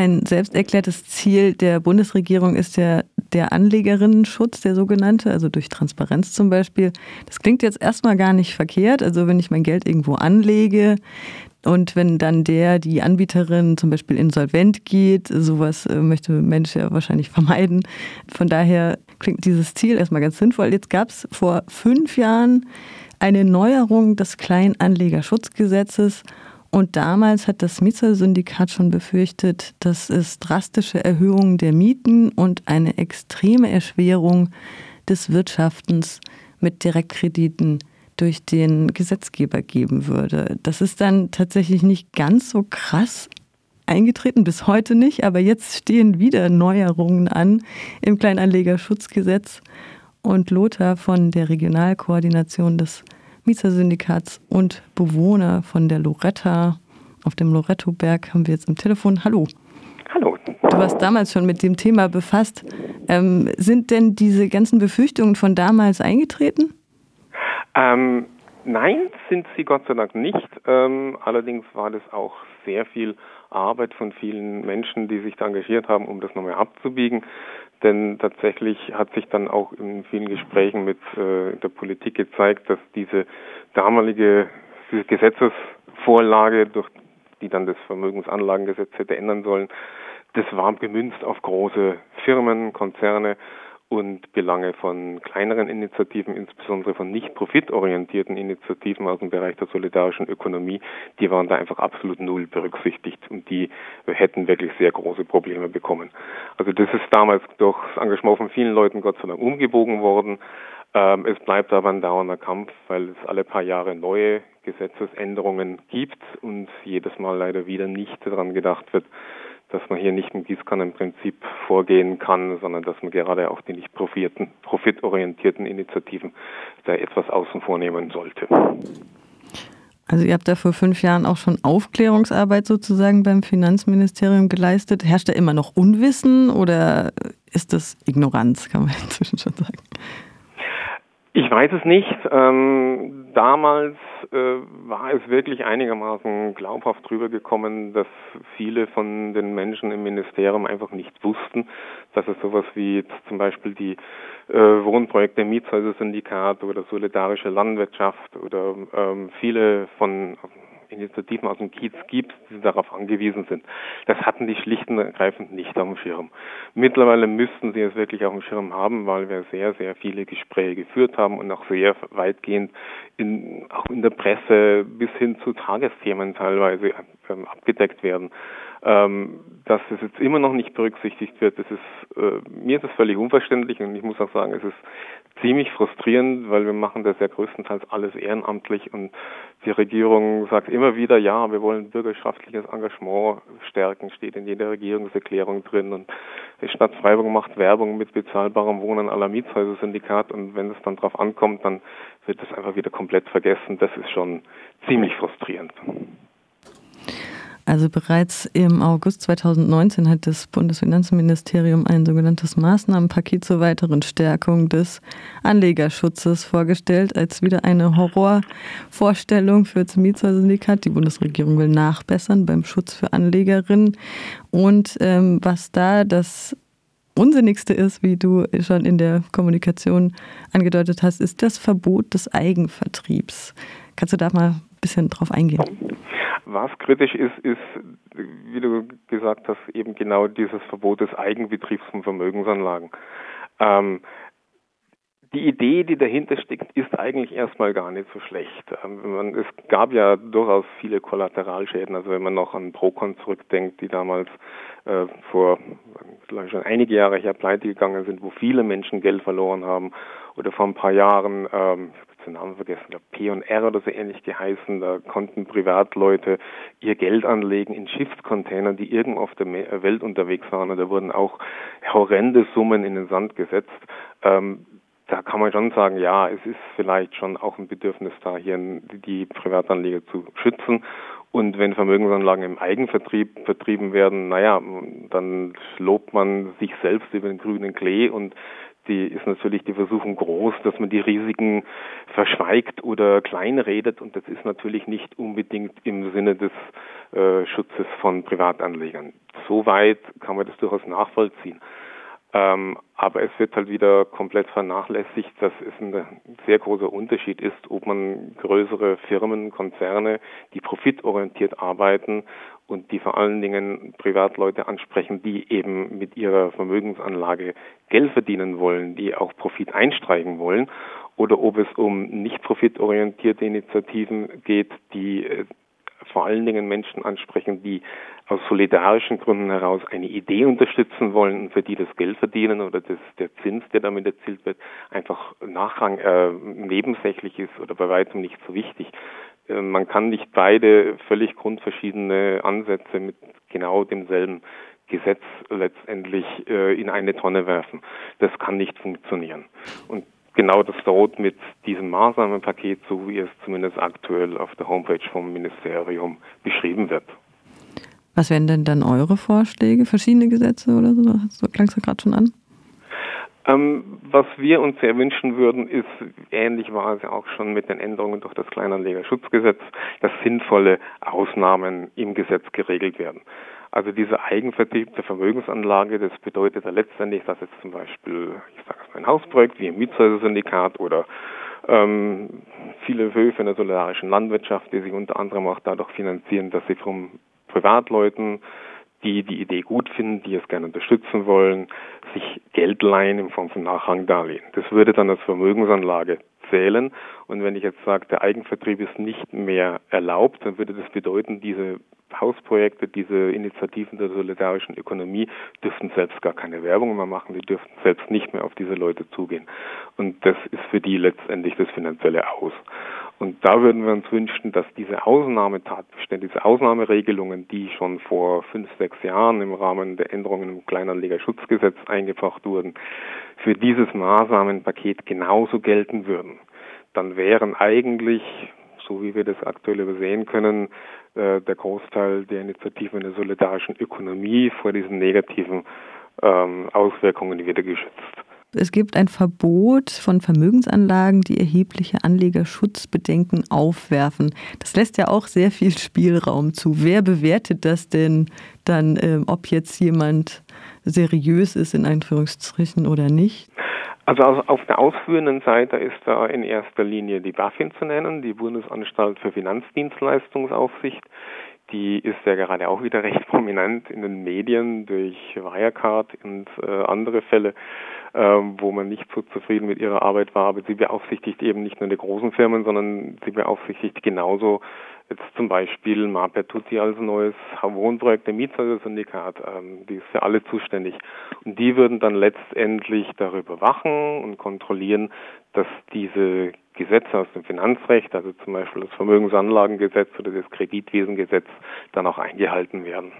ein selbsterklärtes Ziel der Bundesregierung ist ja der Anlegerinnenschutz, der sogenannte, also durch Transparenz zum Beispiel. Das klingt jetzt erstmal gar nicht verkehrt. Also wenn ich mein Geld irgendwo anlege, und wenn dann der, die Anbieterin zum Beispiel insolvent geht, sowas äh, möchte Mensch ja wahrscheinlich vermeiden. Von daher klingt dieses Ziel erstmal ganz sinnvoll. Jetzt gab es vor fünf Jahren eine Neuerung des Kleinanlegerschutzgesetzes. Und damals hat das Mieter-Syndikat schon befürchtet, dass es drastische Erhöhungen der Mieten und eine extreme Erschwerung des Wirtschaftens mit Direktkrediten durch den Gesetzgeber geben würde. Das ist dann tatsächlich nicht ganz so krass eingetreten, bis heute nicht, aber jetzt stehen wieder Neuerungen an im Kleinanlegerschutzgesetz. Und Lothar von der Regionalkoordination des Mietersyndikats und Bewohner von der Loretta auf dem Lorettoberg haben wir jetzt im Telefon. Hallo. Hallo. Du warst damals schon mit dem Thema befasst. Ähm, sind denn diese ganzen Befürchtungen von damals eingetreten? Ähm, nein, sind sie Gott sei Dank nicht. Ähm, allerdings war das auch sehr viel Arbeit von vielen Menschen, die sich da engagiert haben, um das nochmal abzubiegen. Denn tatsächlich hat sich dann auch in vielen Gesprächen mit äh, der Politik gezeigt, dass diese damalige diese Gesetzesvorlage, durch die dann das Vermögensanlagengesetz hätte ändern sollen, das war gemünzt auf große Firmen, Konzerne und Belange von kleineren Initiativen, insbesondere von nicht profitorientierten Initiativen aus dem Bereich der solidarischen Ökonomie, die waren da einfach absolut null berücksichtigt und die hätten wirklich sehr große Probleme bekommen. Also das ist damals durch das Engagement von vielen Leuten Gott sei Dank umgebogen worden. Ähm, es bleibt aber ein dauernder Kampf, weil es alle paar Jahre neue Gesetzesänderungen gibt und jedes Mal leider wieder nicht daran gedacht wird, dass man hier nicht im Gießkannenprinzip vorgehen kann, sondern dass man gerade auch die nicht profitorientierten Initiativen da etwas außen vornehmen sollte. Also ihr habt da vor fünf Jahren auch schon Aufklärungsarbeit sozusagen beim Finanzministerium geleistet. Herrscht da immer noch Unwissen oder ist das Ignoranz, kann man inzwischen schon sagen? Ich weiß es nicht. Ähm, damals äh, war es wirklich einigermaßen glaubhaft drüber gekommen, dass viele von den Menschen im Ministerium einfach nicht wussten, dass es sowas wie zum Beispiel die äh, Wohnprojekte Mietshäuser-Syndikat oder solidarische Landwirtschaft oder ähm, viele von Initiativen aus dem Kiez gibt, die darauf angewiesen sind. Das hatten die schlicht und ergreifend nicht auf dem Schirm. Mittlerweile müssten sie es wirklich auf dem Schirm haben, weil wir sehr, sehr viele Gespräche geführt haben und auch sehr weitgehend in, auch in der Presse bis hin zu Tagesthemen teilweise ähm, abgedeckt werden. Ähm, dass es jetzt immer noch nicht berücksichtigt wird, das ist, äh, mir ist das völlig unverständlich und ich muss auch sagen, es ist ziemlich frustrierend, weil wir machen das ja größtenteils alles ehrenamtlich und die Regierung sagt immer wieder, ja, wir wollen bürgerschaftliches Engagement stärken, steht in jeder Regierungserklärung drin und die Stadt Freiburg macht Werbung mit bezahlbarem Wohnen aller Mietshäuser-Syndikat und wenn es dann drauf ankommt, dann wird das einfach wieder komplett vergessen. Das ist schon ziemlich frustrierend. Also bereits im August 2019 hat das Bundesfinanzministerium ein sogenanntes Maßnahmenpaket zur weiteren Stärkung des Anlegerschutzes vorgestellt, als wieder eine Horrorvorstellung für das Mietshäuser-Syndikat. Die Bundesregierung will nachbessern beim Schutz für Anlegerinnen. Und ähm, was da das Unsinnigste ist, wie du schon in der Kommunikation angedeutet hast, ist das Verbot des Eigenvertriebs. Kannst du da mal bisschen drauf eingehen? Was kritisch ist, ist, wie du gesagt hast, eben genau dieses Verbot des Eigenbetriebs von Vermögensanlagen. Ähm, die Idee, die dahinter steckt, ist eigentlich erstmal gar nicht so schlecht. Ähm, es gab ja durchaus viele Kollateralschäden. Also wenn man noch an Procon zurückdenkt, die damals äh, vor schon einige Jahre her pleite gegangen sind, wo viele Menschen Geld verloren haben. Oder vor ein paar Jahren, ähm, den Namen vergessen, glaube P&R oder so ähnlich geheißen, da konnten Privatleute ihr Geld anlegen in Schiffscontainern, die irgendwo auf der Welt unterwegs waren. Und da wurden auch horrende Summen in den Sand gesetzt. Ähm, da kann man schon sagen, ja, es ist vielleicht schon auch ein Bedürfnis da, hier die Privatanleger zu schützen. Und wenn Vermögensanlagen im Eigenvertrieb vertrieben werden, naja, dann lobt man sich selbst über den grünen Klee und die ist natürlich die Versuchung groß, dass man die Risiken verschweigt oder kleinredet und das ist natürlich nicht unbedingt im Sinne des äh, Schutzes von Privatanlegern. Soweit kann man das durchaus nachvollziehen. Ähm, aber es wird halt wieder komplett vernachlässigt, dass es ein sehr großer Unterschied ist, ob man größere Firmen, Konzerne, die profitorientiert arbeiten und die vor allen Dingen Privatleute ansprechen, die eben mit ihrer Vermögensanlage Geld verdienen wollen, die auch Profit einstreichen wollen, oder ob es um nicht profitorientierte Initiativen geht, die äh, vor allen Dingen Menschen ansprechen, die aus solidarischen Gründen heraus eine Idee unterstützen wollen und für die das Geld verdienen oder das, der Zins, der damit erzielt wird, einfach nachrang äh, nebensächlich ist oder bei weitem nicht so wichtig. Äh, man kann nicht beide völlig grundverschiedene Ansätze mit genau demselben Gesetz letztendlich äh, in eine Tonne werfen. Das kann nicht funktionieren. Und genau das droht mit diesem Maßnahmenpaket, so wie es zumindest aktuell auf der Homepage vom Ministerium beschrieben wird. Was wären denn dann eure Vorschläge? Verschiedene Gesetze oder so? So klang es ja gerade schon an. Ähm, was wir uns sehr wünschen würden, ist, ähnlich war es ja auch schon mit den Änderungen durch das Kleinanlegerschutzgesetz, dass sinnvolle Ausnahmen im Gesetz geregelt werden. Also dieser Eigenvertrieb der Vermögensanlage, das bedeutet ja letztendlich, dass jetzt zum Beispiel, ich sage es mal, ein Hausprojekt wie ein Mietshäuser-Syndikat oder ähm, viele Höfe in der solidarischen Landwirtschaft, die sich unter anderem auch dadurch finanzieren, dass sie von Privatleuten, die die Idee gut finden, die es gerne unterstützen wollen, sich Geld leihen in Form von Nachrangdarlehen. Das würde dann als Vermögensanlage zählen. Und wenn ich jetzt sage, der Eigenvertrieb ist nicht mehr erlaubt, dann würde das bedeuten, diese Hausprojekte, diese Initiativen der solidarischen Ökonomie dürften selbst gar keine Werbung mehr machen, die dürften selbst nicht mehr auf diese Leute zugehen. Und das ist für die letztendlich das finanzielle Aus. Und da würden wir uns wünschen, dass diese Ausnahmetatbestände, diese Ausnahmeregelungen, die schon vor fünf, sechs Jahren im Rahmen der Änderungen im Kleinanlegerschutzgesetz eingebracht wurden, für dieses Maßnahmenpaket genauso gelten würden. Dann wären eigentlich, so wie wir das aktuell übersehen können, äh, der Großteil der Initiativen der solidarischen Ökonomie vor diesen negativen ähm, Auswirkungen wieder geschützt. Es gibt ein Verbot von Vermögensanlagen, die erhebliche Anlegerschutzbedenken aufwerfen. Das lässt ja auch sehr viel Spielraum zu. Wer bewertet das denn dann, äh, ob jetzt jemand seriös ist in Anführungsstrichen oder nicht? Also auf der ausführenden Seite ist da in erster Linie die BaFin zu nennen, die Bundesanstalt für Finanzdienstleistungsaufsicht. Die ist ja gerade auch wieder recht prominent in den Medien durch Wirecard und äh, andere Fälle ähm, wo man nicht so zufrieden mit ihrer Arbeit war. Aber sie beaufsichtigt eben nicht nur die großen Firmen, sondern sie beaufsichtigt genauso jetzt zum Beispiel Marper Tutti als neues Wohnprojekt der Mietshäuser-Syndikat. Ähm, die ist für alle zuständig. Und die würden dann letztendlich darüber wachen und kontrollieren, dass diese Gesetze aus dem Finanzrecht, also zum Beispiel das Vermögensanlagengesetz oder das Kreditwesengesetz, dann auch eingehalten werden.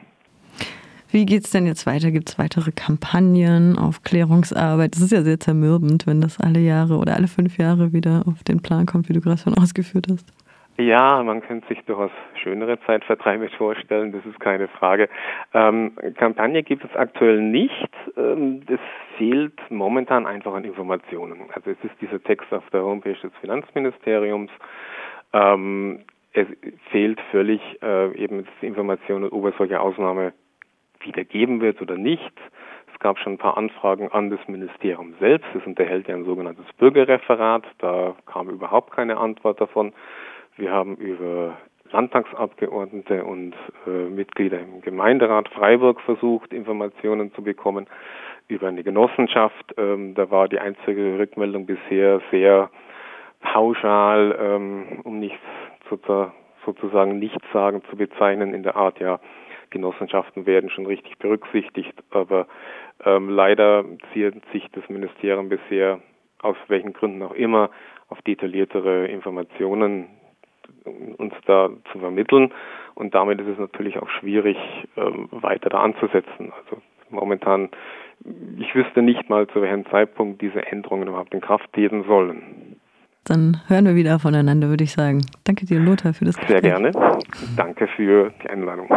Wie geht es denn jetzt weiter? Gibt es weitere Kampagnen, Aufklärungsarbeit? Das ist ja sehr zermürbend, wenn das alle Jahre oder alle fünf Jahre wieder auf den Plan kommt, wie du gerade schon ausgeführt hast. Ja, man könnte sich durchaus schönere Zeitvertreibe vorstellen, das ist keine Frage. Ähm, Kampagne gibt es aktuell nicht. Ähm, es fehlt momentan einfach an Informationen. Also es ist dieser Text auf der Homepage des Finanzministeriums. Ähm, es fehlt völlig äh, eben Informationen, ob es solche Ausnahme wieder geben wird oder nicht. Es gab schon ein paar Anfragen an das Ministerium selbst. Es unterhält ja ein sogenanntes Bürgerreferat. Da kam überhaupt keine Antwort davon. Wir haben über Landtagsabgeordnete und äh, Mitglieder im Gemeinderat Freiburg versucht, Informationen zu bekommen über eine Genossenschaft. Ähm, da war die einzige Rückmeldung bisher sehr pauschal, ähm, um nichts sozusagen nichts sagen zu bezeichnen in der Art, ja, Genossenschaften werden schon richtig berücksichtigt, aber ähm, leider zieht sich das Ministerium bisher aus welchen Gründen auch immer auf detailliertere Informationen uns da zu vermitteln und damit ist es natürlich auch schwierig, ähm, weiter da anzusetzen. Also momentan, ich wüsste nicht mal, zu welchem Zeitpunkt diese Änderungen überhaupt in Kraft treten sollen. Dann hören wir wieder voneinander, würde ich sagen. Danke dir, Lothar, für das Gespräch. Sehr gerne. Danke für die Einladung.